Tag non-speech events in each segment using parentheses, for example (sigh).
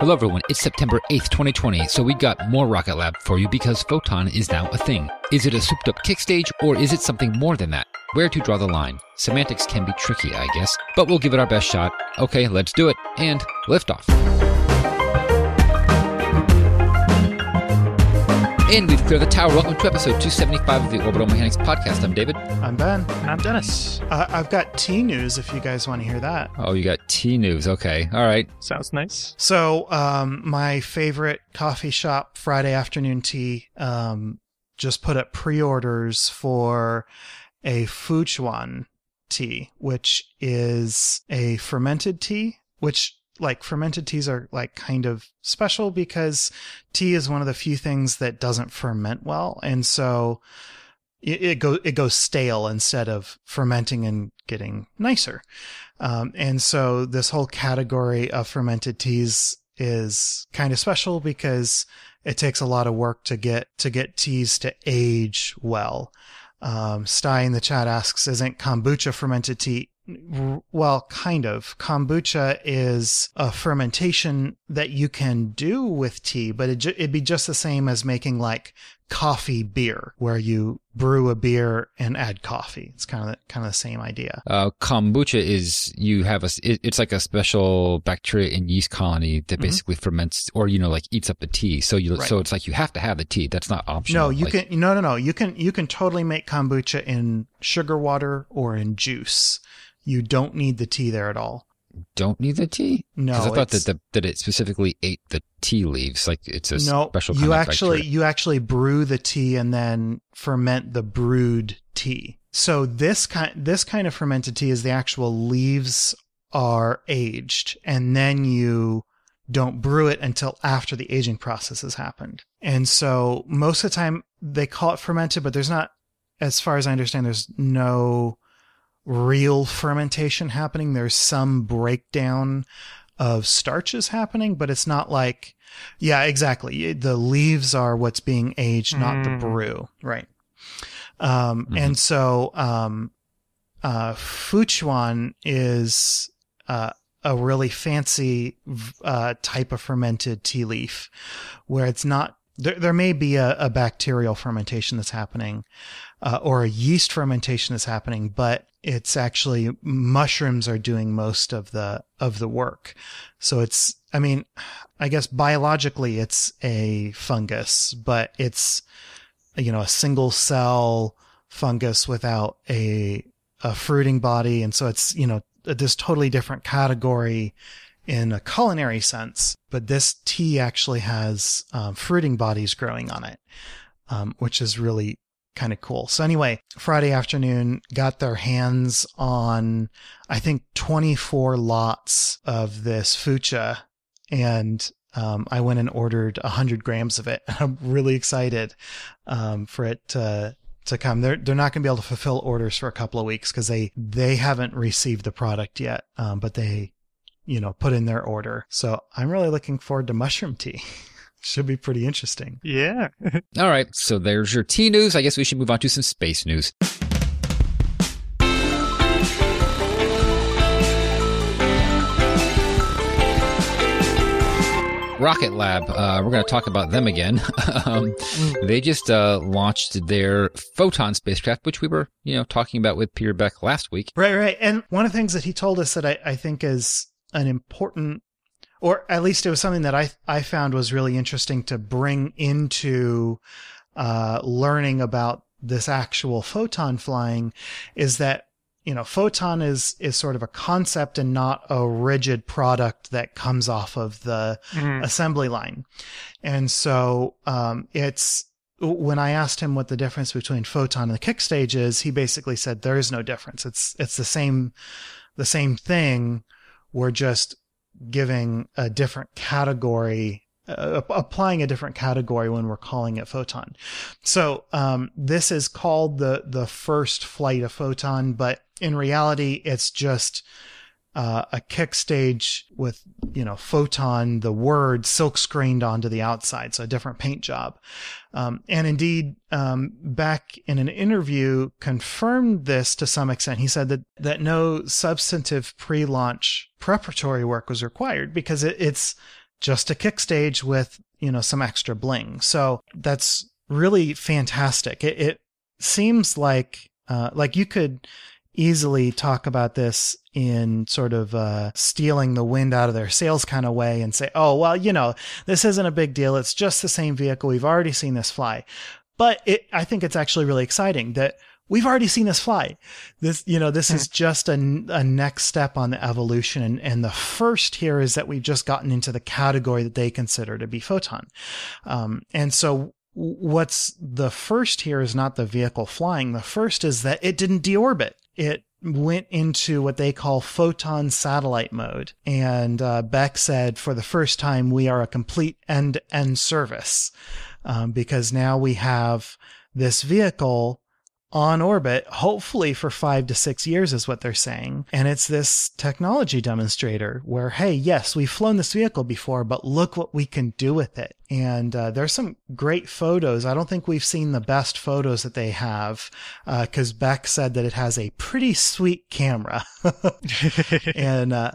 Hello, everyone. It's September 8th, 2020, so we got more Rocket Lab for you because Photon is now a thing. Is it a souped up kick stage, or is it something more than that? Where to draw the line? Semantics can be tricky, I guess, but we'll give it our best shot. Okay, let's do it, and liftoff. And we've cleared the tower. Welcome to episode 275 of the Orbital Mechanics Podcast. I'm David. I'm Ben. And I'm Dennis. Uh, I've got tea news if you guys want to hear that. Oh, you got tea news. Okay. All right. Sounds nice. So, um, my favorite coffee shop, Friday Afternoon Tea, um, just put up pre orders for a Fuzhuan tea, which is a fermented tea, which like fermented teas are like kind of special because tea is one of the few things that doesn't ferment well. And so it, it goes, it goes stale instead of fermenting and getting nicer. Um, and so this whole category of fermented teas is kind of special because it takes a lot of work to get, to get teas to age well. Um, Sty in the chat asks, isn't kombucha fermented tea? Well, kind of. Kombucha is a fermentation that you can do with tea, but it, would be just the same as making like coffee beer, where you brew a beer and add coffee. It's kind of the, kind of the same idea. Uh, kombucha is you have a it, it's like a special bacteria and yeast colony that mm-hmm. basically ferments or you know like eats up the tea. So you right. so it's like you have to have the tea. That's not optional. No, you like, can no no no. You can you can totally make kombucha in sugar water or in juice you don't need the tea there at all. Don't need the tea? No, because I thought that the, that it specifically ate the tea leaves. Like it's a no, special. you actually you actually brew the tea and then ferment the brewed tea. So this kind this kind of fermented tea is the actual leaves are aged, and then you don't brew it until after the aging process has happened. And so most of the time they call it fermented, but there's not, as far as I understand, there's no real fermentation happening. There's some breakdown of starches happening, but it's not like, yeah, exactly. The leaves are what's being aged, mm. not the mm. brew. Right. Um, mm-hmm. and so, um, uh, Fuzhuan is, uh, a really fancy, uh, type of fermented tea leaf where it's not, there, there may be a, a bacterial fermentation that's happening, uh, or a yeast fermentation is happening, but it's actually mushrooms are doing most of the of the work. So it's I mean, I guess biologically it's a fungus, but it's you know a single cell fungus without a a fruiting body and so it's you know this totally different category in a culinary sense but this tea actually has um, fruiting bodies growing on it um, which is really kind of cool. So anyway, Friday afternoon got their hands on I think 24 lots of this fucha and um, I went and ordered 100 grams of it. (laughs) I'm really excited um, for it to to come. They're they're not going to be able to fulfill orders for a couple of weeks because they they haven't received the product yet, um, but they you know put in their order. So I'm really looking forward to mushroom tea. (laughs) Should be pretty interesting. Yeah. (laughs) All right. So there's your T news. I guess we should move on to some space news. Rocket Lab, uh, we're going to talk about them again. (laughs) um, they just uh, launched their Photon spacecraft, which we were, you know, talking about with Peter Beck last week. Right, right. And one of the things that he told us that I, I think is an important or at least it was something that I I found was really interesting to bring into uh, learning about this actual photon flying is that you know photon is is sort of a concept and not a rigid product that comes off of the mm-hmm. assembly line and so um, it's when I asked him what the difference between photon and the kick stage is, he basically said there is no difference. It's it's the same the same thing. We're just giving a different category uh, applying a different category when we're calling it photon. So um, this is called the the first flight of photon, but in reality, it's just uh, a kick stage with you know photon the word silk screened onto the outside so a different paint job um, and indeed um, Beck in an interview confirmed this to some extent he said that that no substantive pre-launch preparatory work was required because it, it's just a kick stage with, you know, some extra bling. So that's really fantastic. It, it seems like, uh, like you could easily talk about this in sort of uh, stealing the wind out of their sails kind of way and say, oh, well, you know, this isn't a big deal. It's just the same vehicle. We've already seen this fly. But it, I think it's actually really exciting that we've already seen this fly. This, you know, this is hmm. just a, a next step on the evolution. And, and the first here is that we've just gotten into the category that they consider to be photon. Um, and so what's the first here is not the vehicle flying. The first is that it didn't deorbit. It went into what they call photon satellite mode. And uh, Beck said, for the first time, we are a complete end end service um, because now we have this vehicle on orbit, hopefully for five to six years, is what they're saying. And it's this technology demonstrator where, hey, yes, we've flown this vehicle before, but look what we can do with it. And uh, there's some great photos. I don't think we've seen the best photos that they have because uh, Beck said that it has a pretty sweet camera. (laughs) and uh,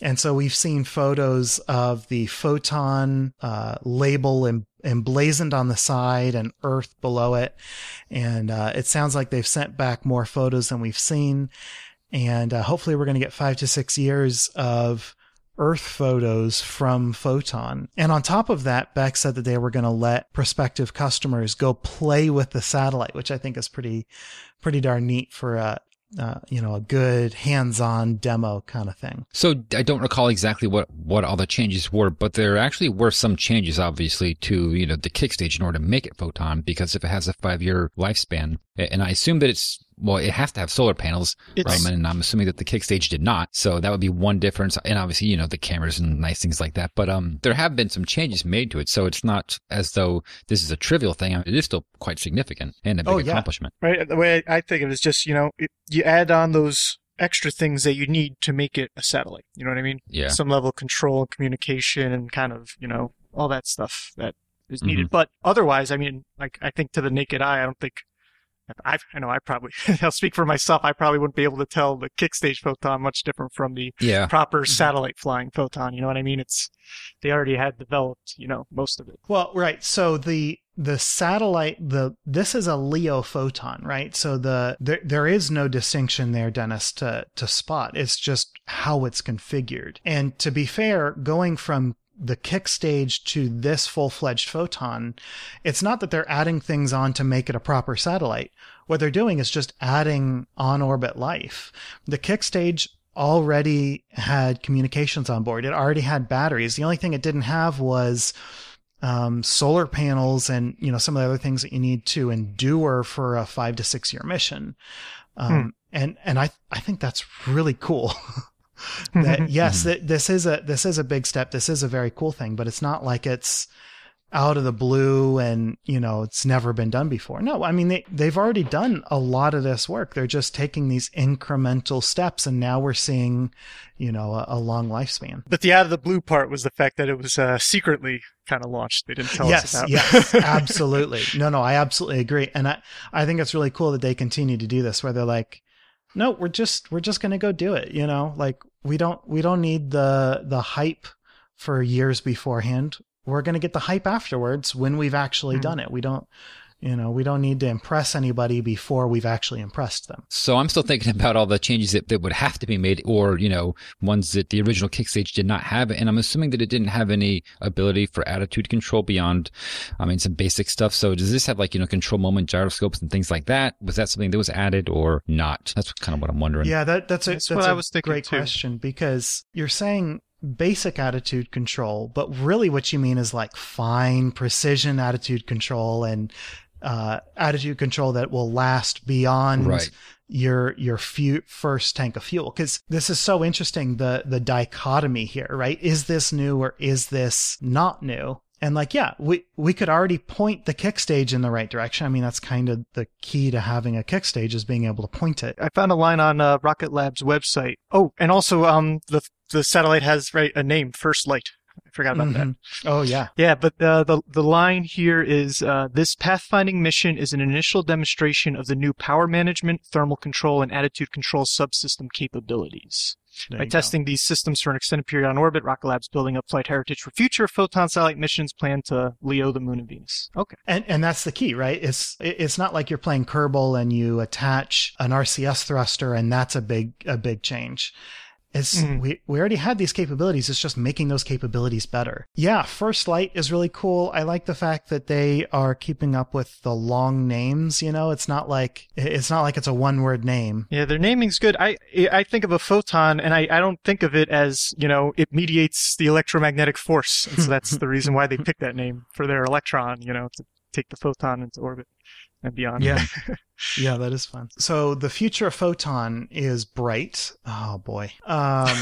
and so we've seen photos of the photon uh, label and emblazoned on the side and Earth below it. And uh, it sounds like they've sent back more photos than we've seen. And uh, hopefully, we're going to get five to six years of Earth photos from Photon. And on top of that, Beck said that they were going to let prospective customers go play with the satellite, which I think is pretty, pretty darn neat for a, uh, you know, a good hands-on demo kind of thing. So I don't recall exactly what, what all the changes were, but there actually were some changes, obviously, to, you know, the kick stage in order to make it photon, because if it has a five-year lifespan, and I assume that it's well, it has to have solar panels, right? And I'm assuming that the kick stage did not. So that would be one difference. And obviously, you know, the cameras and nice things like that. But um, there have been some changes made to it. So it's not as though this is a trivial thing. It is still quite significant and a big oh, yeah. accomplishment. Right. The way I think of it is just, you know, it, you add on those extra things that you need to make it a satellite. You know what I mean? Yeah. Some level of control and communication and kind of, you know, all that stuff that is needed. Mm-hmm. But otherwise, I mean, like, I think to the naked eye, I don't think I, I know I probably, (laughs) I'll speak for myself. I probably wouldn't be able to tell the kickstage photon much different from the yeah. proper mm-hmm. satellite flying photon. You know what I mean? It's, they already had developed, you know, most of it. Well, right. So the, the satellite, the, this is a LEO photon, right? So the, there, there is no distinction there, Dennis, to, to spot. It's just how it's configured. And to be fair, going from the kick stage to this full fledged photon, it's not that they're adding things on to make it a proper satellite. What they're doing is just adding on orbit life. The kick stage already had communications on board. It already had batteries. The only thing it didn't have was um, solar panels and you know some of the other things that you need to endure for a five to six year mission. Um, hmm. And and I I think that's really cool. (laughs) that (laughs) yes, that this is a this is a big step. This is a very cool thing, but it's not like it's out of the blue and you know it's never been done before. No i mean they, they've already done a lot of this work. They're just taking these incremental steps and now we're seeing you know a, a long lifespan. But the out of the blue part was the fact that it was uh, secretly kind of launched. They didn't tell yes, us about it. yes (laughs) absolutely. No no i absolutely agree. And i i think it's really cool that they continue to do this where they're like no we're just we're just going to go do it you know like we don't we don't need the the hype for years beforehand. We're going to get the hype afterwards when we've actually mm-hmm. done it. We don't you know, we don't need to impress anybody before we've actually impressed them. So I'm still thinking about all the changes that, that would have to be made or, you know, ones that the original Kickstage did not have. And I'm assuming that it didn't have any ability for attitude control beyond, I mean, some basic stuff. So does this have like, you know, control moment gyroscopes and things like that? Was that something that was added or not? That's kind of what I'm wondering. Yeah, that, that's a, that's, that's what a I was thinking great too. question because you're saying basic attitude control, but really what you mean is like fine precision attitude control and uh, attitude control that will last beyond right. your your few, first tank of fuel. Because this is so interesting the the dichotomy here, right? Is this new or is this not new? And like, yeah, we, we could already point the kick stage in the right direction. I mean, that's kind of the key to having a kick stage is being able to point it. I found a line on uh, Rocket Lab's website. Oh, and also, um, the the satellite has right a name, First Light. I forgot about mm-hmm. that. Oh yeah, yeah. But uh, the the line here is uh, this pathfinding mission is an initial demonstration of the new power management, thermal control, and attitude control subsystem capabilities. There By you go. testing these systems for an extended period on orbit, Rocket Lab's building up flight heritage for future Photon satellite missions planned to LEO, the Moon, and Venus. Okay. And and that's the key, right? It's it's not like you're playing Kerbal and you attach an RCS thruster and that's a big a big change. It's Mhm. we we already had these capabilities. It's just making those capabilities better. Yeah, First Light is really cool. I like the fact that they are keeping up with the long names. You know, it's not like it's not like it's a one word name. Yeah, their naming's good. I I think of a photon, and I, I don't think of it as you know it mediates the electromagnetic force, and so that's (laughs) the reason why they picked that name for their electron. You know, to take the photon into orbit and beyond. Yeah. (laughs) yeah, that is fun. So the future of photon is bright. Oh boy. Um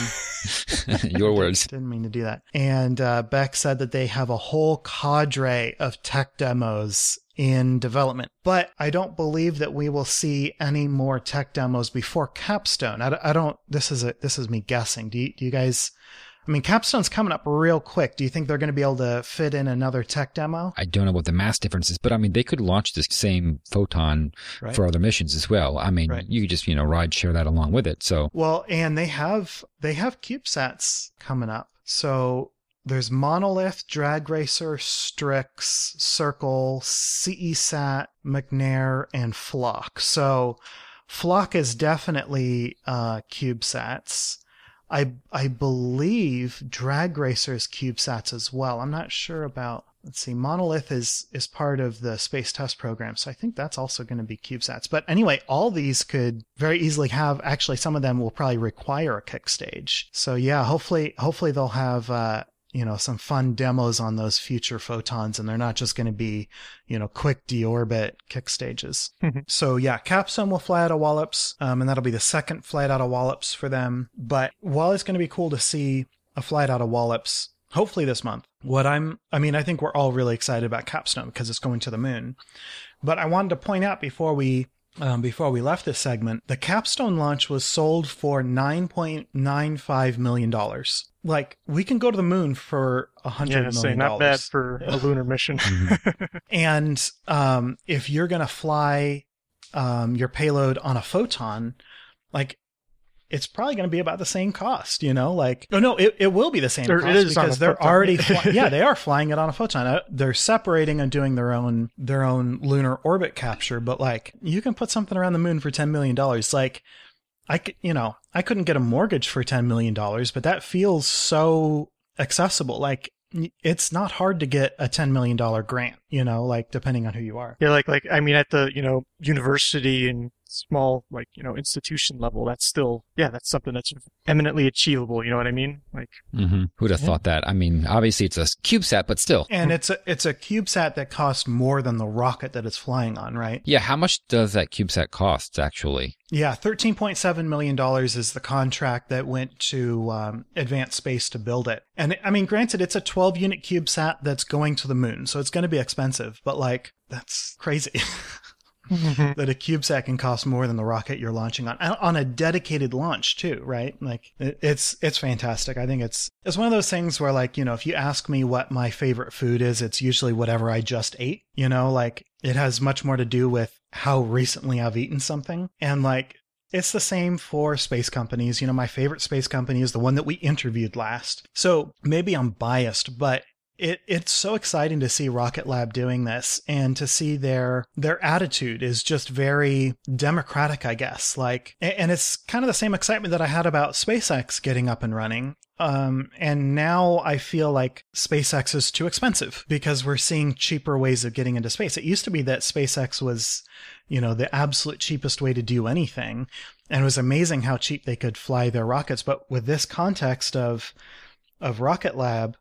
(laughs) Your words. (laughs) Didn't mean to do that. And uh, Beck said that they have a whole cadre of tech demos in development. But I don't believe that we will see any more tech demos before Capstone. I, I don't. This is a this is me guessing. Do you, do you guys? I mean, Capstone's coming up real quick. Do you think they're going to be able to fit in another tech demo? I don't know what the mass difference is, but I mean, they could launch this same photon Right. for other missions as well. I mean, Right. you could just, you know, ride share that along with it. So, Well, and they have they have CubeSats coming up. So there's Monolith, Drag Racer, Strix, Circle, CESat, McNair, and Flock. So Flock is definitely uh, CubeSats. I I believe Drag Racer's CubeSats as well. I'm not sure about. Let's see. Monolith is is part of the space test program, so I think that's also going to be CubeSats. But anyway, all these could very easily have. Actually, some of them will probably require a kick stage. So yeah, hopefully hopefully they'll have. Uh, you know, some fun demos on those future photons, and they're not just going to be, you know, quick deorbit kick stages. (laughs) So yeah, Capstone will fly out of Wallops, um, and that'll be the second flight out of Wallops for them. But while it's going to be cool to see a flight out of Wallops, hopefully this month, what I'm, I mean, I think we're all really excited about Capstone because it's going to the moon. But I wanted to point out before we. Um, before we left this segment, the Capstone launch was sold for nine point nine five million dollars. Like we can go to the moon for a hundred Yeah, million say not bad for a (laughs) lunar mission. and um, if you're going to fly um, your payload on a photon, like it's probably going to be about the same cost, you know? Like, oh no, it, it will be the same it cost is because they're photon. already, (laughs) fly- yeah, they are flying it on a photon. Uh, They're separating and doing their own their own lunar orbit capture, but like you can put something around the moon for ten million dollars, like. I could, you know, I couldn't get a mortgage for $10 million, but that feels so accessible. Like it's not hard to get a $10 million grant, you know, like depending on who you are. yeah, like like I mean, at the you know university and small like you know institution level, that's still yeah, that's something that's eminently achievable. You know what I mean? Like mm-hmm. who'd have Yeah. thought that? I mean, obviously it's a CubeSat, but still. And it's a it's a CubeSat that costs more than the rocket that it's flying on, right? Yeah, how much does that CubeSat cost actually? Yeah, thirteen point seven million dollars is the contract that went to um, Advanced Space to build it. And I mean, granted, it's a twelve unit CubeSat that's going to the moon, so it's going to be expensive. But like, that's crazy (laughs) Mm-hmm. that a CubeSat can cost more than the rocket you're launching on on a dedicated launch too, right? Like, it, it's it's fantastic. I think it's it's one of those things where like you know, if you ask me what my favorite food is, it's usually whatever I just ate. You know, like it has much more to do with how recently I've eaten something. And like, it's the same for space companies. You know, my favorite space company is the one that we interviewed last. So maybe I'm biased, but it, it's so exciting to see Rocket Lab doing this and to see their their attitude is just very democratic, I guess. Like, and it's kind of the same excitement that I had about SpaceX getting up and running. Um, and now I feel like SpaceX is too expensive because we're seeing cheaper ways of getting into space. It used to be that SpaceX was, you know, the absolute cheapest way to do anything. And it was amazing how cheap they could fly their rockets. But with this context of, of Rocket Lab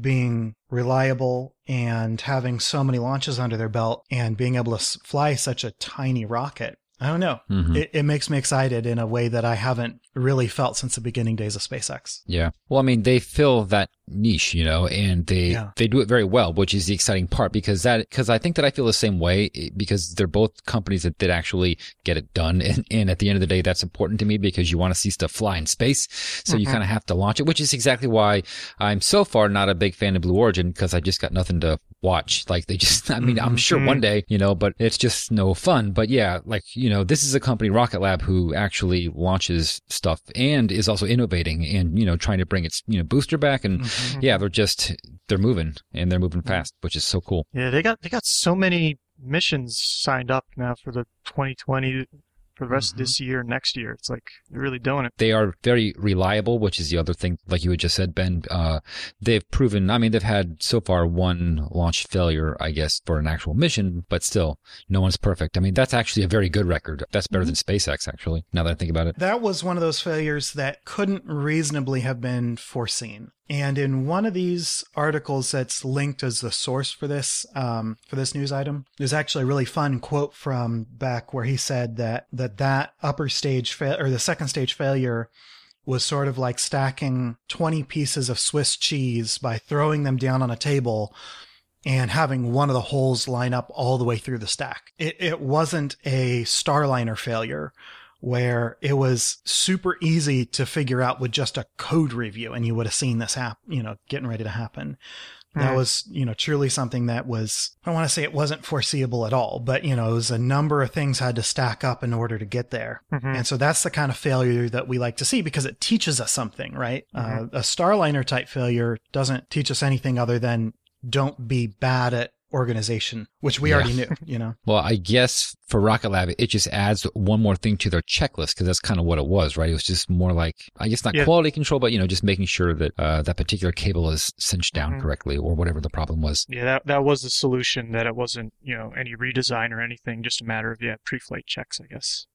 being reliable and having so many launches under their belt and being able to fly such a tiny rocket, I don't know. Mhm. It, it makes me excited in a way that I haven't really felt since the beginning days of SpaceX. Yeah. Well, I mean, they fill that niche, you know, and they Yeah. they do it very well, which is the exciting part because that because I think that I feel the same way eh, because they're both companies that did actually get it done, and, and at the end of the day, that's important to me because you want to see stuff fly in space, so you Mhm. kind of have to launch it, which is exactly why I'm so far not a big fan of Blue Origin because I just got nothing to watch. Like they just, (laughs) I mean, I'm sure one day, you know, but it's just no fun. But yeah, like you know, this is a company, Rocket Lab, who actually launches stuff and is also innovating and, you know, trying to bring its, you know, booster back. And Mhm. yeah, they're just, they're moving and they're moving fast, which is so cool. Yeah, they got they got so many missions signed up now for the 2020 for the rest Mhm. of this year next year. It's like they're really doing it. They are very reliable, which is the other thing, like you had just said, Ben. Uh, they've proven, I mean, they've had so far one launch failure, I guess, for an actual mission, but still, no one's perfect. I mean, that's actually a very good record. That's better than SpaceX, actually, now that I think about it. That was one of those failures that couldn't reasonably have been foreseen. And in one of these articles that's linked as the source for this um, for this news item, there's actually a really fun quote from Beck where he said that that that upper stage fa- or the second stage failure was sort of like stacking 20 pieces of Swiss cheese by throwing them down on a table and having one of the holes line up all the way through the stack. It, it wasn't a Starliner failure where it was super easy to figure out with just a code review and you would have seen this happen, you know, getting ready to happen. That Hmm. was, you know, truly something that was, I want to say it wasn't foreseeable at all, but, you know, it was a number of things had to stack up in order to get there. Mhm. And so that's the kind of failure that we like to see because it teaches us something, right? Uh, a Starliner type failure doesn't teach us anything other than don't be bad at organization, which we Yeah. already knew, you know? (laughs) Well, I guess for Rocket Lab, it just adds one more thing to their checklist because that's kind of what it was, right? It was just more like, I guess not Yeah. quality control, but, you know, just making sure that uh, that particular cable is cinched down Mhm. correctly or whatever the problem was. Yeah, that that was the solution. That it wasn't you know any redesign or anything. Just a matter of yeah pre-flight checks, I guess.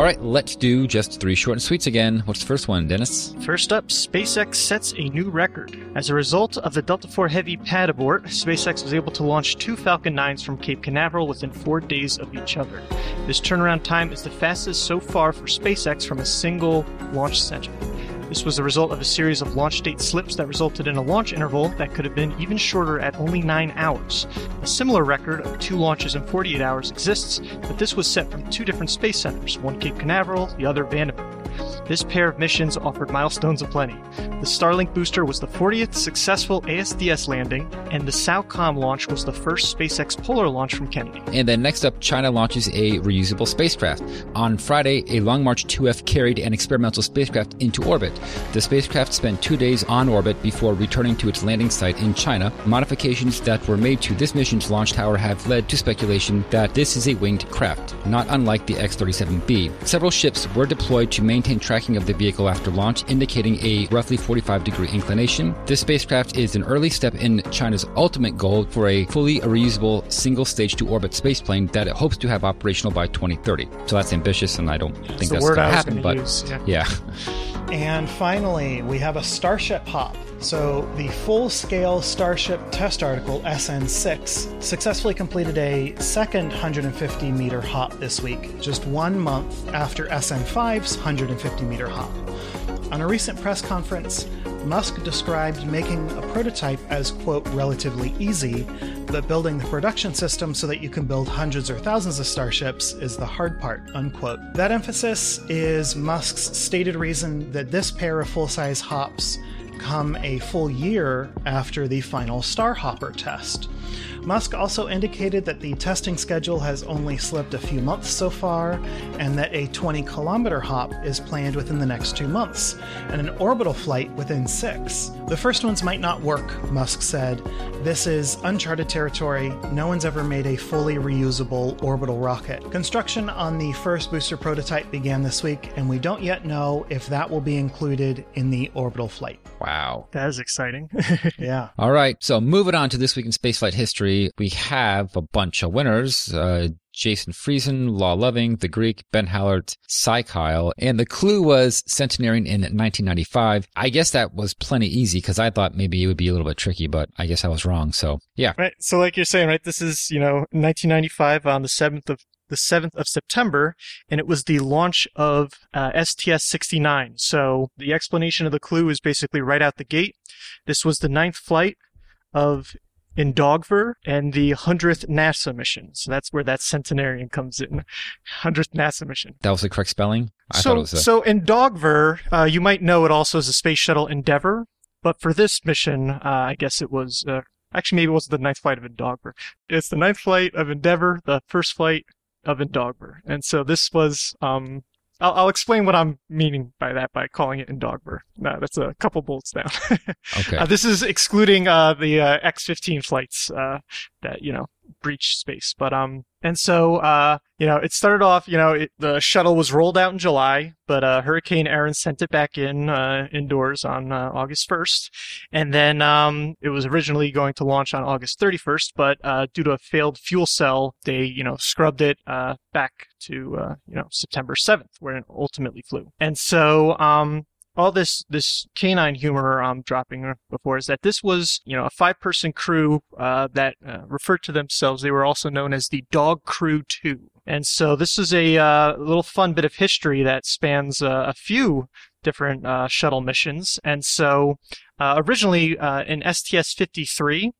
All right, let's do just three short and sweets again. What's the first one, Dennis? First up, SpaceX sets a new record. As a result of the Delta IV Heavy pad abort, SpaceX was able to launch two Falcon 9s from Cape Canaveral within four days of each other. This turnaround time is the fastest so far for SpaceX from a single launch center. This was the result of a series of launch date slips that resulted in a launch interval that could have been even shorter at only 9 hours. A similar record of two launches in 48 hours exists, but this was set from two different space centers, one Cape Canaveral, the other Vandenberg. This pair of missions offered milestones aplenty. The Starlink booster was the 40th successful ASDS landing, and the SAOCOM launch was the first SpaceX Polar launch from Kennedy. And then next up, China launches a reusable spacecraft. On Friday, a Long March 2F carried an experimental spacecraft into orbit. The spacecraft spent two days on orbit before returning to its landing site in China. Modifications that were made to this mission's launch tower have led to speculation that this is a winged craft, not unlike the X 37B. Several ships were deployed to maintain tracking of the vehicle after launch, indicating a roughly 45 degree inclination. This spacecraft is an early step in China's ultimate goal for a fully reusable single stage to orbit spaceplane that it hopes to have operational by 2030. So that's ambitious, and I don't think It's that's going to happen, but use. Yeah. yeah. And finally, we have a Starship hop. So, the full scale Starship test article, SN6, successfully completed a second 150 meter hop this week, just one month after SN5's 150 meter hop. On a recent press conference, Musk described making a prototype as, quote, relatively easy, but building the production system so that you can build hundreds or thousands of starships is the hard part, unquote. That emphasis is Musk's stated reason that this pair of full size hops come a full year after the final Starhopper test. Musk also indicated that the testing schedule has only slipped a few months so far, and that a 20 kilometer hop is planned within the next two months, and an orbital flight within six. The first ones might not work, Musk said. This is uncharted territory. No one's ever made a fully reusable orbital rocket. Construction on the first booster prototype began this week, and we don't yet know if that will be included in the orbital flight. Wow. That is exciting. (laughs) Yeah. All right. So moving on to this week in spaceflight history, we have a bunch of winners. Uh, Jason Friesen, Law Loving, The Greek, Ben Hallert, Cy Kyle. And the clue was centenarian in 1995. I guess that was plenty easy because I thought maybe it would be a little bit tricky, but I guess I was wrong. So yeah. Right. So, like you're saying, right, this is you know 1995 on the seventh of the 7th of September, and it was the launch of uh, STS-69. So the explanation of the clue is basically right out the gate. This was the ninth flight of Indogver and the 100th NASA mission. So that's where that centenarian comes in. (laughs) 100th NASA mission. That was the correct spelling. I so, thought it was a, so Indogver, uh, you might know it also as the Space Shuttle Endeavour, but for this mission, uh, I guess it was uh, actually maybe it wasn't the ninth flight of Indogber. It's the ninth flight of Endeavour, the first flight of Indogber. And so this was um, I'll, I'll, explain what I'm meaning by that by calling it Indogber. No, that's a couple bolts down. (laughs) okay. Uh, this is excluding uh, the uh, X-15 flights uh, that you know breach space. But um, and so uh, you know, it started off. You know, it, the shuttle was rolled out in July, but uh, Hurricane Erin sent it back in uh, indoors on uh, August 1st, and then um, it was originally going to launch on August 31st, but uh, due to a failed fuel cell, they you know scrubbed it uh, back to uh, you know September 7th, where it ultimately flew. And so um, all this this canine humor I'm dropping before is that this was you know a five person crew uh, that uh, referred to themselves. They were also known as the Dog Crew Two, and so this is a uh, little fun bit of history that spans uh, a few different uh, shuttle missions. And so uh, originally in STS 53.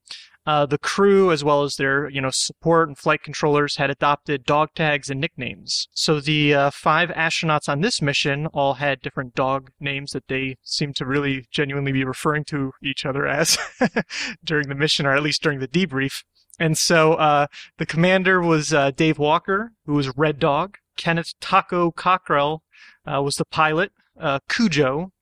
Uh, the crew, as well as their you know support and flight controllers, had adopted dog tags and nicknames. So the uh, five astronauts on this mission all had different dog names that they seemed to really genuinely be referring to each other as (laughs) during the mission, or at least during the debrief. And so uh, the commander was uh, Dave Walker, who was Red Dog. Kenneth Taco Cockrell uh, was the pilot. Cujo,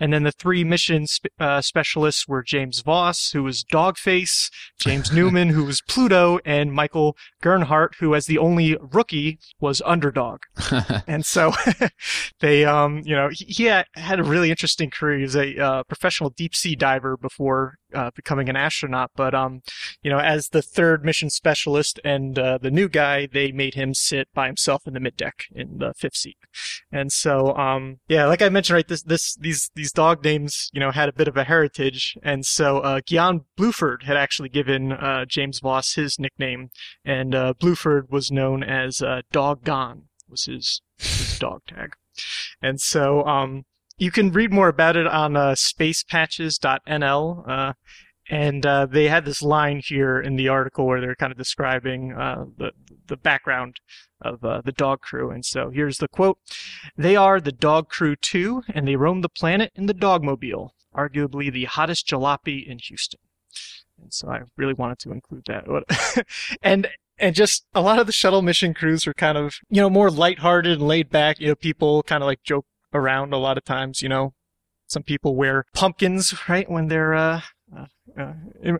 and then the three mission sp- uh, specialists were James Voss, who was Dogface, James (laughs) Newman, who was Pluto, and Michael Gernhardt, who, as the only rookie, was Underdog. (laughs) and so (laughs) they, um, you know, he, he had, had, a really interesting career. He was a uh, professional deep sea diver before uh, becoming an astronaut. But um, you know, as the third mission specialist and uh, the new guy, they made him sit by himself in the mid deck in the fifth seat. And so, um, yeah, like I mentioned, right, this this these these dog names, you know, had a bit of a heritage. And so, uh, Guion Bluford had actually given uh, James Voss his nickname, and uh, Bluford was known as uh, Dog Gone was his, his dog tag. And so, um, you can read more about it on uh, spacepatches.nl. Uh, and uh, they had this line here in the article where they're kind of describing uh, the the background of uh, the dog crew. And so here's the quote: "They are the dog crew too, and they roam the planet in the dogmobile, arguably the hottest jalopy in Houston." And so I really wanted to include that. (laughs) and and just a lot of the shuttle mission crews were kind of you know more lighthearted and laid back. You know, people kind of like joke around a lot of times, you know. Some people wear pumpkins, right, when they're, uh, uh,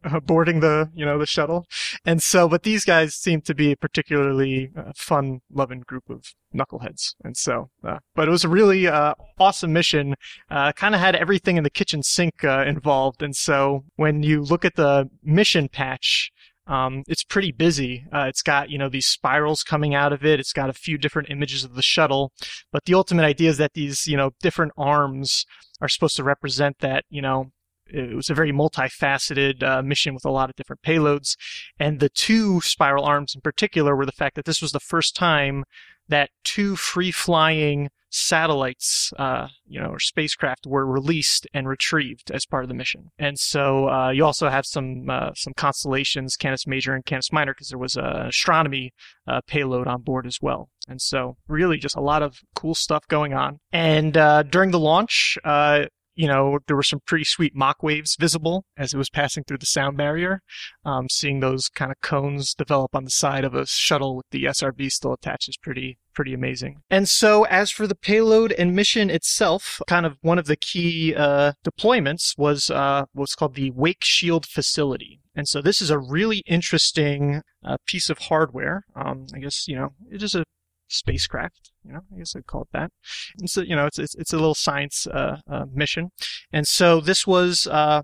uh, boarding the you know the shuttle. And so but these guys seem to be a particularly uh, fun loving group of knuckleheads. And so uh, but it was a really uh, awesome mission. Uh, kind of had everything in the kitchen sink involved. And so when you look at the mission patch um, it's pretty busy. Uh, it's got, you know, these spirals coming out of it. It's got a few different images of the shuttle. But the ultimate idea is that these, you know, different arms are supposed to represent that, you know, it was a very multifaceted uh, mission with a lot of different payloads. And the two spiral arms in particular were the fact that this was the first time that two free flying satellites, uh, you know, or spacecraft were released and retrieved as part of the mission. And so uh, you also have some uh, some constellations, Canis Major and Canis Minor, because there was an astronomy uh, payload on board as well. And so really just a lot of cool stuff going on. And uh, during the launch, uh, you know, there were some pretty sweet Mach waves visible as it was passing through the sound barrier. Um, seeing those kind of cones develop on the side of a shuttle with the SRB still attached is pretty pretty amazing. And so, as for the payload and mission itself, kind of one of the key uh, deployments was uh, what's called the Wake Shield facility. And so, this is a really interesting uh, piece of hardware. Um, I guess you know it is a spacecraft. You know, I guess I'd call it that. And so, you know, it's it's, it's a little science uh, uh, mission. And so this was uh,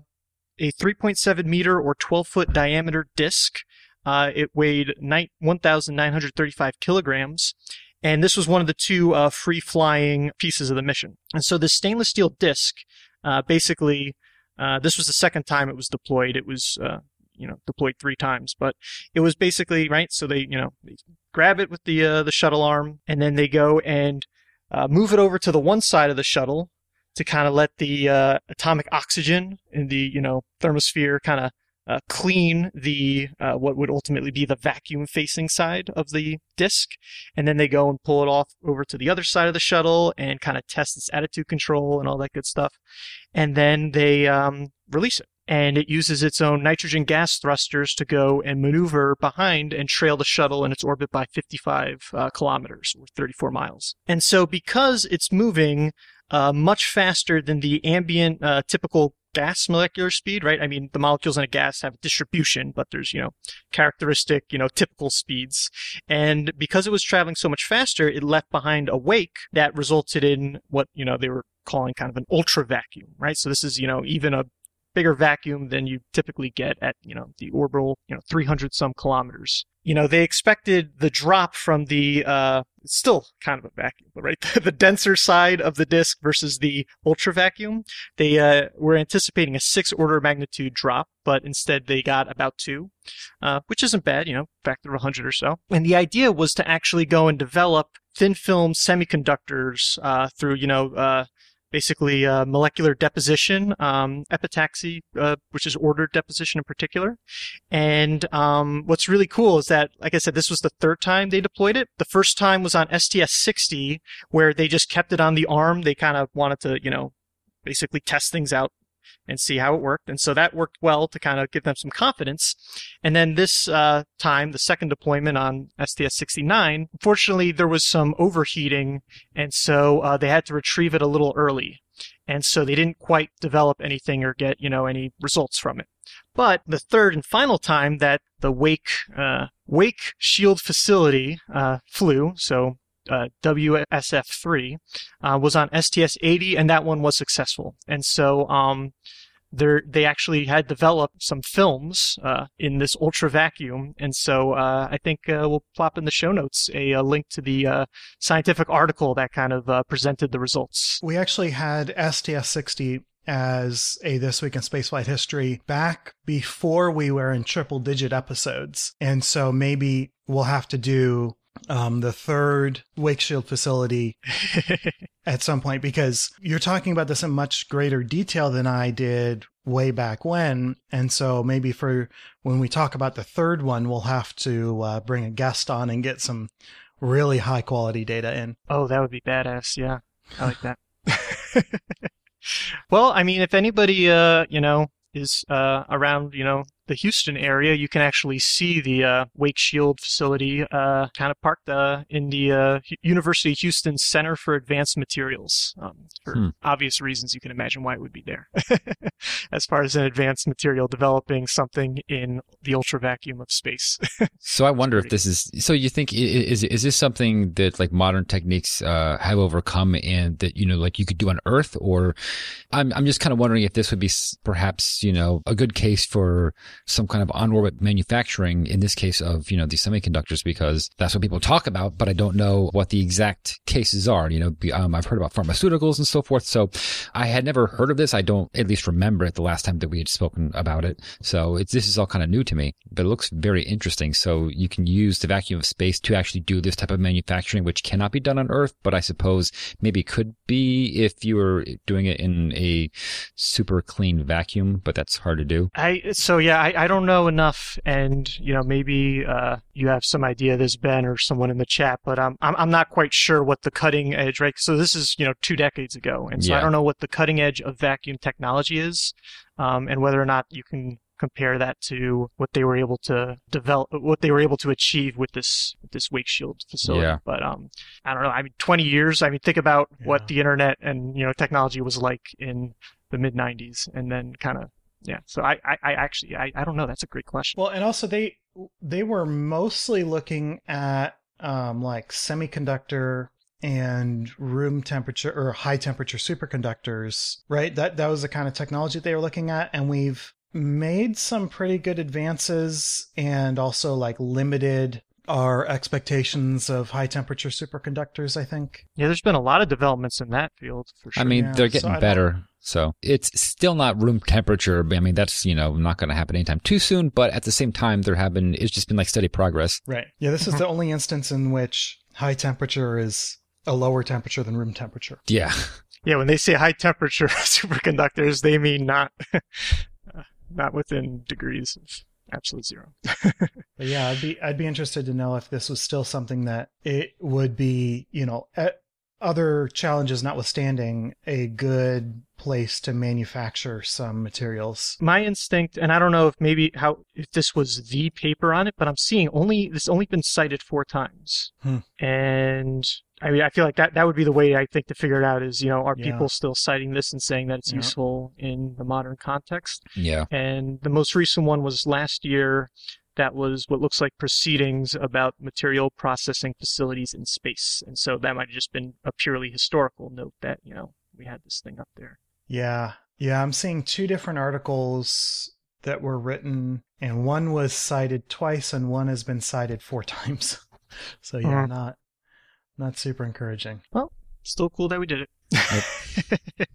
a 3.7 meter or 12 foot diameter disc. Uh, it weighed 1,935 kilograms. And this was one of the two uh, free flying pieces of the mission. And so this stainless steel disc, uh, basically, this was the second time it was deployed. It was you know deployed three times but it was basically right so they you know they grab it with the uh, the shuttle arm and then they go and uh, move it over to the one side of the shuttle to kind of let the uh, atomic oxygen in the you know thermosphere kind of uh, clean the uh, what would ultimately be the vacuum facing side of the disk and then they go and pull it off over to the other side of the shuttle and kind of test its attitude control and all that good stuff. And then they um, release it. And it uses its own nitrogen gas thrusters to go and maneuver behind and trail the shuttle in its orbit by 55 uh, kilometers or 34 miles. And so because it's moving uh, much faster than the ambient uh, typical gas molecular speed, right? I mean, the molecules in a gas have a distribution, but there's, you know, characteristic, you know, typical speeds. And because it was traveling so much faster, it left behind a wake that resulted in what, you know, they were calling kind of an ultra vacuum, right? So this is, you know, even a bigger vacuum than you typically get at, you know, the orbital, you know, 300 some kilometers. You know, they expected the drop from the, uh, still kind of a vacuum, right, (laughs) the denser side of the disk versus the ultra vacuum. They, uh, were anticipating a six order magnitude drop, but instead they got about two, uh, which isn't bad, you know, factor of 100 or so. And the idea was to actually go and develop thin film semiconductors, uh, through, you know, uh, basically uh, molecular deposition, um, epitaxy, uh, which is ordered deposition in particular. And um, what's really cool is that, like I said, this was the third time they deployed it. The first time was on STS-60, where they just kept it on the arm. They kind of wanted to, you know, basically test things out and see how it worked. And so that worked well to kind of give them some confidence. And then this uh, time, the second deployment on STS-69, unfortunately, there was some overheating, and so uh, they had to retrieve it a little early. And so they didn't quite develop anything or get, you know, any results from it. But the third and final time that the Wake uh, Wake Shield facility uh, flew, so uh, WSF3 uh, was on STS-80, and that one was successful. And so um, they actually had developed some films uh, in this ultra vacuum. And so uh, I think uh, we'll plop in the show notes a, a link to the uh, scientific article that kind of presented the results. We actually had STS-60 as a This Week in Spaceflight History back before we were in triple digit episodes. And so maybe we'll have to do um, the third wake shield facility (laughs) at some point because you're talking about this in much greater detail than I did way back when. And so maybe for when we talk about the third one, we'll have to uh, bring a guest on and get some really high quality data in. Oh, that would be badass. Yeah. I like that. (laughs) (laughs) well, I mean, if anybody, uh, you know, is uh, around, you know, the Houston area, you can actually see the uh, Wake Shield facility uh, kind of parked uh, in the uh, University of Houston Center for Advanced Materials. Um, for hmm. obvious reasons, you can imagine why it would be there. (laughs) as far as an advanced material developing something in the ultra vacuum of space. (laughs) so I wonder if this is. So you think is is this something that like modern techniques uh, have overcome and that you know like you could do on Earth, or I'm I'm just kind of wondering if this would be perhaps you know a good case for some kind of on-orbit manufacturing, in this case of, you know, these semiconductors, because that's what people talk about, but I don't know what the exact cases are. You know, um, I've heard about pharmaceuticals and so forth. So I had never heard of this. I don't at least remember it the last time that we had spoken about it. So it's, this is all kind of new to me, but it looks very interesting. So you can use the vacuum of space to actually do this type of manufacturing, which cannot be done on Earth, but I suppose maybe could be if you were doing it in a super clean vacuum, but that's hard to do. I, so yeah, I, I don't know enough, and you know maybe uh, you have some idea. There's Ben or someone in the chat, but um, I'm I'm not quite sure what the cutting edge. Right, so this is you know two decades ago, and so yeah. I don't know what the cutting edge of vacuum technology is, um, and whether or not you can compare that to what they were able to develop, what they were able to achieve with this this wake shield facility. Yeah. But um, I don't know. I mean, 20 years. I mean, think about yeah. what the internet and you know technology was like in the mid 90s, and then kind of yeah. So I, I, I actually, I, I don't know. That's a great question. Well, and also they, they were mostly looking at, um, like semiconductor and room temperature or high temperature superconductors, right? That, that was the kind of technology they were looking at. And we've made some pretty good advances and also like limited our expectations of high temperature superconductors, I think. Yeah, there's been a lot of developments in that field for sure. I mean, yeah, they're getting so better. So it's still not room temperature. I mean, that's, you know, not going to happen anytime too soon, but at the same time, there have been, it's just been like steady progress. Right. Yeah. This is mm-hmm. the only instance in which high temperature is a lower temperature than room temperature. Yeah. (laughs) Yeah. When they say high temperature (laughs) superconductors, they mean not, (laughs) not within degrees of absolute zero. but yeah, I'd be I'd be interested to know if this was still something that it would be, you know, other challenges notwithstanding, a good place to manufacture some materials. My instinct, and I don't know if maybe how if this was the paper on it, but I'm seeing only this only been cited four times, Hmm. and I mean I feel like that that would be the way I think to figure it out is you know are Yeah. people still citing this and saying that it's Yeah. useful in the modern context? Yeah. And the most recent one was last year. That was what looks like proceedings about material processing facilities in space. And so that might have just been a purely historical note that, you know, we had this thing up there. Yeah. Yeah, I'm seeing two different articles that were written, and one was cited twice and one has been cited four (laughs) times. So yeah, Mhm. not not super encouraging. Well, still cool that we did it. (laughs)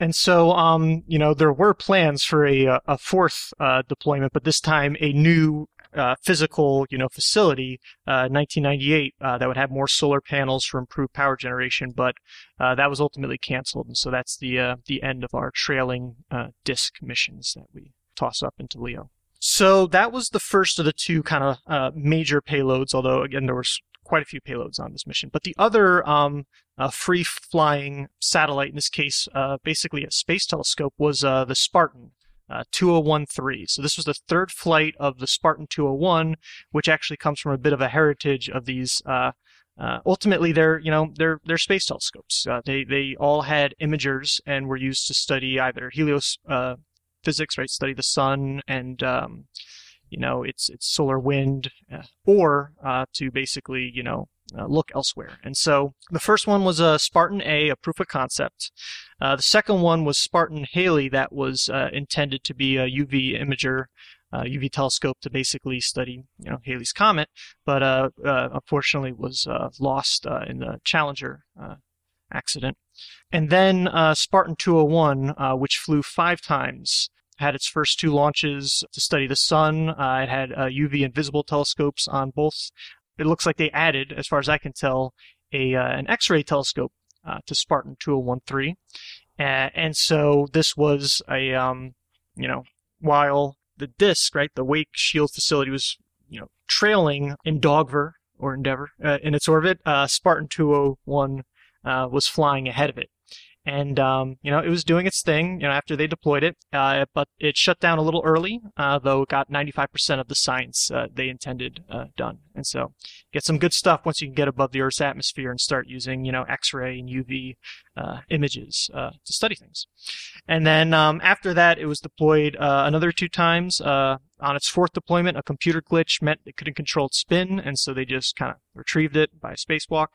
and so, um, you know, there were plans for a, uh, a fourth uh, deployment, but this time a new uh, physical, you know, facility, uh, 1998, uh, that would have more solar panels for improved power generation, but uh, that was ultimately canceled, and so that's the uh, the end of our trailing uh, disk missions that we toss up into Leo. So that was the first of the two kind of major payloads, although again there was quite a few payloads on this mission. But the other um, free flying satellite, in this case, basically a space telescope, was the Spartan. Uh, 2013. So this was the third flight of the Spartan 201, which actually comes from a bit of a heritage of these. Uh, uh, ultimately, they're you know they're they're space telescopes. Uh, they they all had imagers and were used to study either helios uh, physics, right? Study the sun and um, you know its its solar wind, uh, or to basically you know uh, look elsewhere. And so the first one was a Spartan A, a proof of concept. Uh, the second one was Spartan Halley, that was uh, intended to be a UV imager, uh, UV telescope to basically study, you know, Halley's comet, but uh, uh, unfortunately was uh, lost uh, in the Challenger uh, accident. And then uh, Spartan 201, uh, which flew five times, had its first two launches to study the sun. Uh, it had uh, UV and visible telescopes on both. It looks like they added, as far as I can tell, a uh, an X-ray telescope uh, to Spartan 2013. Uh, and so this was a, um, you know, while the disk, right, the Wake Shield facility was, you know, trailing Endeavour or Endeavor uh, in its orbit, uh, Spartan 201 uh, was flying ahead of it. And, um, you know, it was doing its thing, you know, after they deployed it, uh, but it shut down a little early, uh, though it got 95% of the science uh, they intended uh, done. And so get some good stuff once you can get above the Earth's atmosphere and start using, you know, X-ray and UV uh, images uh, to study things. And then um, after that, it was deployed another two times. On its fourth deployment, a computer glitch meant it couldn't control its spin, and so they just kind of retrieved it by a spacewalk.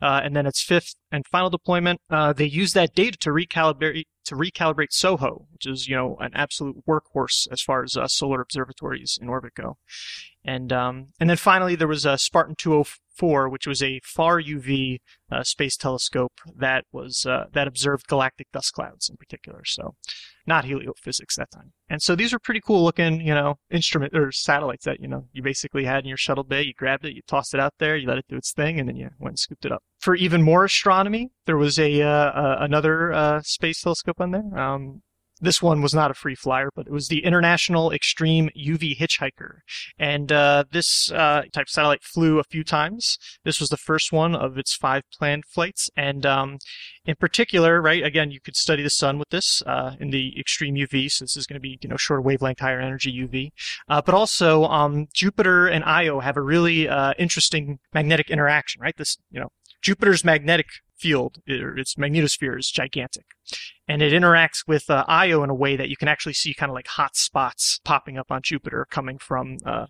Uh, and then its fifth and final deployment, uh, they used that data to recalibrate to recalibrate SOHO, which is you know an absolute workhorse as far as uh, solar observatories in orbit go. And um, and then finally there was a Spartan 204, which was a far UV uh, space telescope that was uh, that observed galactic dust clouds in particular. So not heliophysics that time. And so these are pretty cool looking, you know, instrument or satellites that you know you basically had in your shuttle bay. You grabbed it, you tossed it out there, you let it do its thing, and then you went and scooped it up. For even more astronomy, there was a uh, uh, another uh, space telescope on there. Um, this one was not a free flyer, but it was the International Extreme UV Hitchhiker. And uh, this uh, type satellite flew a few times. This was the first one of its five planned flights. And um, in particular, right, again, you could study the sun with this uh, in the extreme UV. So this is going to be, you know, shorter wavelength, higher energy UV. Uh, but also, um, Jupiter and Io have a really uh, interesting magnetic interaction, right? This, you know, Jupiter's magnetic field, or its magnetosphere, is gigantic and it interacts with uh, Io in a way that you can actually see kind of like hot spots popping up on Jupiter coming from uh,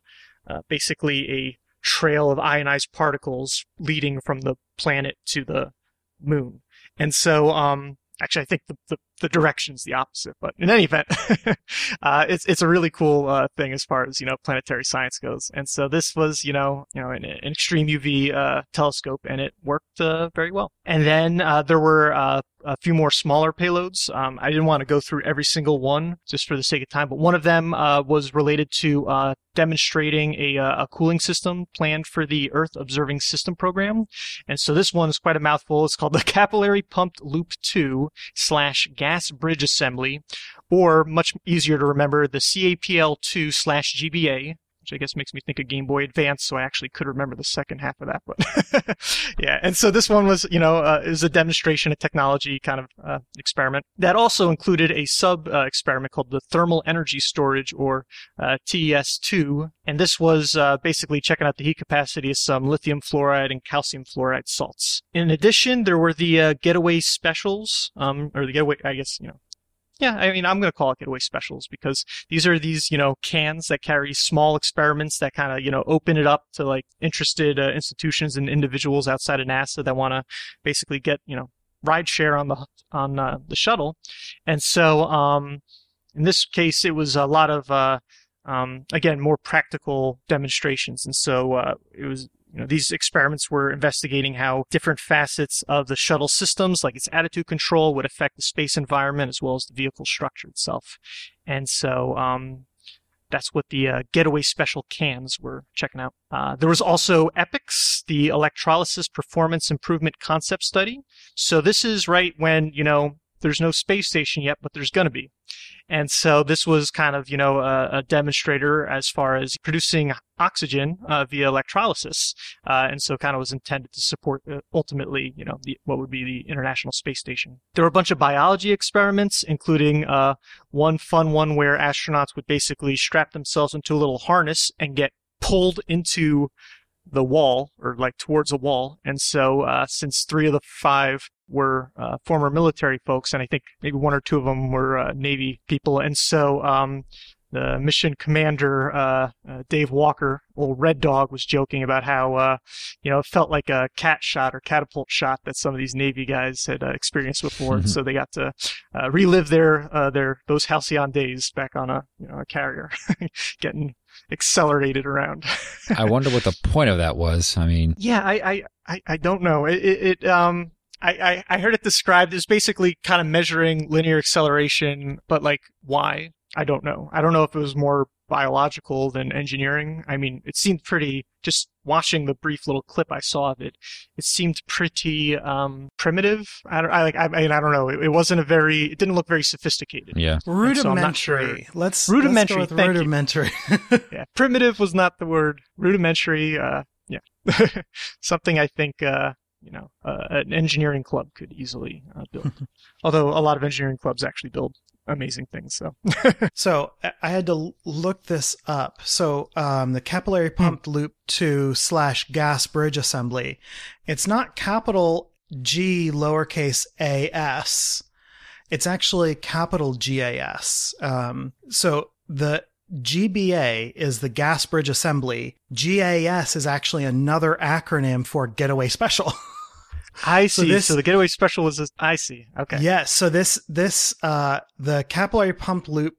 uh, basically a trail of ionized particles leading from the planet to the moon. And so, um, actually, I think the, the, the direction's the opposite, but in any event, (laughs) uh, it's, it's a really cool, uh, thing as far as, you know, planetary science goes. And so this was, you know, you know, an, an extreme UV, uh, telescope and it worked, uh, very well. And then, uh, there were, uh, a few more smaller payloads. Um, I didn't want to go through every single one just for the sake of time, but one of them was related to demonstrating a, a cooling system planned for the Earth Observing System program. And so this one is quite a mouthful. It's called the (laughs) Capillary Pumped Loop 2 slash Gas Bridge Assembly, or much easier to remember, the CAPL2 slash GBA. Which I guess makes me think of Game Boy Advance. So I actually could remember the second half of that. But (laughs) yeah, and so this one was, you know, uh, is a demonstration, a technology kind of uh, experiment that also included a sub uh, experiment called the thermal energy storage or uh, TES2, and this was uh, basically checking out the heat capacity of some lithium fluoride and calcium fluoride salts. In addition, there were the uh, getaway specials, um, or the getaway, I guess, you know, yeah, I mean, I'm going to call it getaway specials because these are these, you know, cans that carry small experiments that kind of, you know, open it up to like interested uh, institutions and individuals outside of NASA that want to basically get, you know, ride share on the on uh, the shuttle. And so, um, in this case, it was a lot of, uh, um, again, more practical demonstrations. And so, uh, it was you know, these experiments were investigating how different facets of the shuttle systems, like its attitude control, would affect the space environment as well as the vehicle structure itself. And so um, that's what the uh, getaway special cans were checking out. Uh, there was also EPICS, the electrolysis performance improvement concept study. So this is right when, you know, there's no space station yet, but there's going to be. And so this was kind of, you know, a, a demonstrator as far as producing oxygen uh, via electrolysis. Uh, and so kind of was intended to support uh, ultimately, you know, the, what would be the International Space Station. There were a bunch of biology experiments, including uh, one fun one where astronauts would basically strap themselves into a little harness and get pulled into the wall or like towards a wall. And so, uh, since three of the five were uh, former military folks, and I think maybe one or two of them were uh, Navy people. And so um, the mission commander, uh, uh, Dave Walker, old Red Dog, was joking about how, uh, you know, it felt like a cat shot or catapult shot that some of these Navy guys had uh, experienced before. Mm-hmm. So they got to relive their their those halcyon days back on a you know a carrier, (laughs) getting accelerated around. I (laughs) wonder what the point of that was. I mean, yeah, I I, I, don't know. It, it, it um I, I, heard it described as basically kind of measuring linear acceleration, but like why? I don't know. I don't know if it was more biological than engineering. I mean, it seemed pretty, just watching the brief little clip I saw of it, it seemed pretty um, primitive. I don't, I like, I, mean, I don't know. It, it, wasn't a very, it didn't look very sophisticated. Yeah. Rudimentary. So let's, rudimentary. Let's rudimentary. (laughs) yeah. Primitive was not the word. Rudimentary, uh, yeah. (laughs) Something I think, uh, you know, uh, an engineering club could easily uh, build. (laughs) Although a lot of engineering clubs actually build amazing things. So, (laughs) so I had to look this up. So, um, the capillary hmm. pumped loop two slash gas bridge assembly, it's not capital G lowercase a s. It's actually capital G A S. Um, so the GBA is the gas bridge assembly. GAS is actually another acronym for getaway special. (laughs) I see. So, this, so the getaway special was this, I see. Okay. Yes. Yeah, so this this uh the capillary pump loop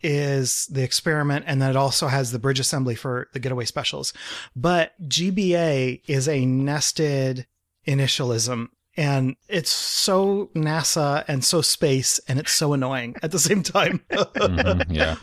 is the experiment and then it also has the bridge assembly for the getaway specials. But GBA is a nested initialism and it's so NASA and so space and it's so annoying at the same time. (laughs) mm-hmm, yeah.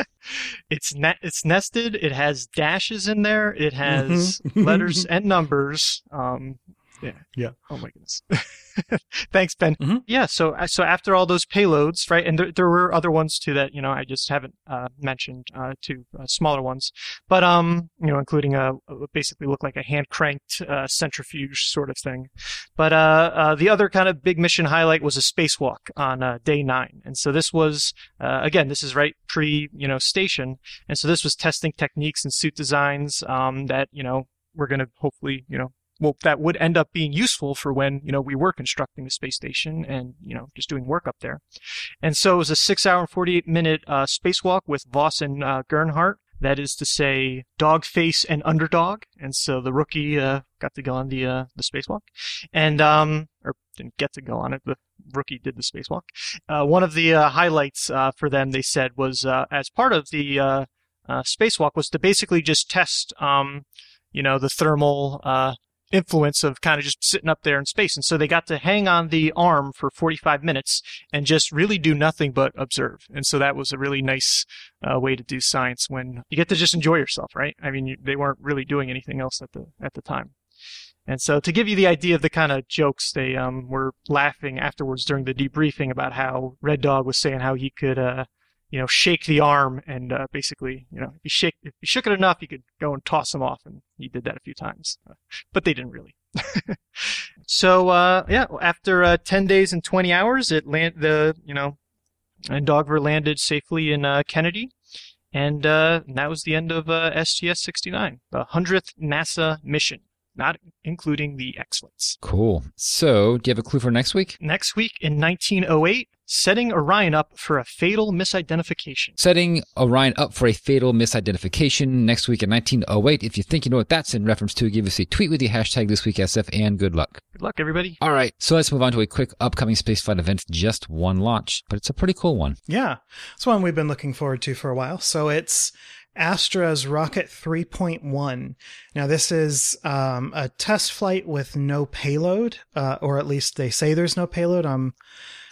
It's ne- it's nested, it has dashes in there, it has mm-hmm. (laughs) letters and numbers. Um yeah. Yeah. Oh my goodness. (laughs) Thanks, Ben. Mm-hmm. Yeah. So, uh, so after all those payloads, right, and there, there were other ones too that you know I just haven't uh, mentioned, uh, two uh, smaller ones, but um, you know, including a, a basically looked like a hand cranked uh, centrifuge sort of thing. But uh, uh, the other kind of big mission highlight was a spacewalk on uh, day nine, and so this was uh, again, this is right pre you know station, and so this was testing techniques and suit designs um, that you know we're going to hopefully you know well, that would end up being useful for when, you know, we were constructing the space station and, you know, just doing work up there. And so it was a six hour and 48 minute uh, spacewalk with Voss and uh, Gernhardt. That is to say, dog face and underdog. And so the rookie uh, got to go on the uh, the spacewalk, and um, or didn't get to go on it. The rookie did the spacewalk. Uh, one of the uh, highlights uh, for them, they said, was uh, as part of the spacewalk was to basically just test, um, you know, the thermal uh, influence of kind of just sitting up there in space. And so they got to hang on the arm for 45 minutes and just really do nothing but observe. And so that was a really nice uh, way to do science when you get to just enjoy yourself, right? I mean, you, they weren't really doing anything else at the at the time. And so to give you the idea of the kind of jokes they um, were laughing afterwards during the debriefing about how Red Dog was saying how he could uh, you know, shake the arm and uh, basically, you know, if you shake, if you shook it enough, you could go and toss them off, and he did that a few times, but they didn't really. (laughs) so uh, yeah, after uh, ten days and twenty hours, it land the you know, and Dogver landed safely in uh, Kennedy, and uh, that was the end of uh, STS-69, the hundredth NASA mission not including the excellence. Cool. So, do you have a clue for next week? Next week in 1908, setting Orion up for a fatal misidentification. Setting Orion up for a fatal misidentification next week in 1908. If you think you know what that's in reference to, give us a tweet with the hashtag ThisWeekSF and good luck. Good luck, everybody. All right, so let's move on to a quick upcoming spaceflight event. Just one launch, but it's a pretty cool one. Yeah, it's one we've been looking forward to for a while. So it's Astra's Rocket 3.1. Now, this is um, a test flight with no payload, uh, or at least they say there's no payload. I'm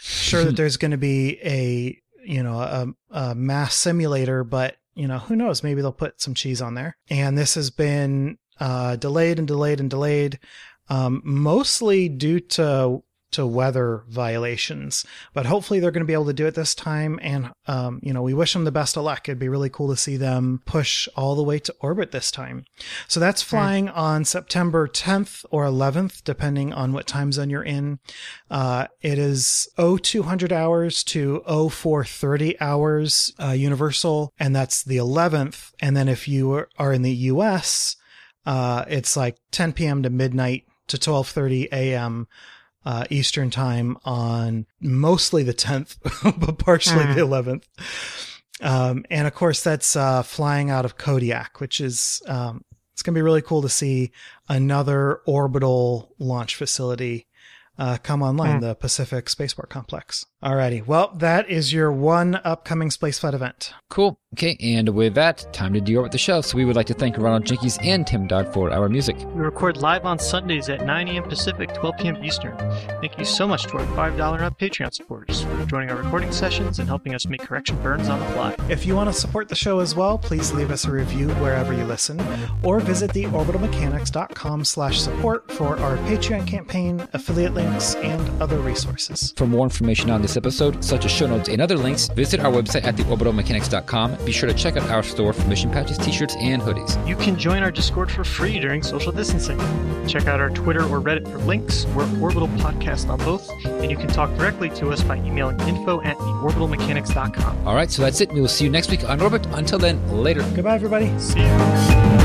sure that (laughs) there's going to be a you know a, a, mass simulator, but you know who knows? Maybe they'll put some cheese on there. And this has been uh, delayed and delayed and delayed, um, mostly due to to weather violations. But hopefully they're going to be able to do it this time. And, um, you know, we wish them the best of luck. It'd be really cool to see them push all the way to orbit this time. So that's flying mm. on September 10th or 11th, depending on what time zone you're in. Uh, it is 0200 hours to 0430 hours, uh, universal. And that's the 11th. And then if you are in the US, uh, it's like 10 p.m. to midnight to 12:30 a.m uh, Eastern time on mostly the 10th, (laughs) but partially mm. the 11th. Um, and of course, that's uh, flying out of Kodiak, which is um, it's going to be really cool to see another orbital launch facility uh, come online, mm. the Pacific Spaceport Complex. Alrighty. Well, that is your one upcoming spaceflight event. Cool. Okay. And with that, time to deorbit the show. So we would like to thank Ronald Jenkins and Tim Dodd for our music. We record live on Sundays at 9 a.m. Pacific, 12 p.m. Eastern. Thank you so much to our $5 up Patreon supporters for joining our recording sessions and helping us make correction burns on the fly. If you want to support the show as well, please leave us a review wherever you listen or visit the orbitalmechanics.com slash support for our Patreon campaign, affiliate links, and other resources. For more information on this episode, such as show notes and other links, visit our website at theorbitalmechanics.com. Be sure to check out our store for mission patches, t-shirts, and hoodies. You can join our Discord for free during social distancing. Check out our Twitter or Reddit for links. We're Orbital Podcast on both, and you can talk directly to us by emailing info at theorbitalmechanics.com. All right, so that's it. We will see you next week on Orbit. Until then, later. Goodbye, everybody. See you.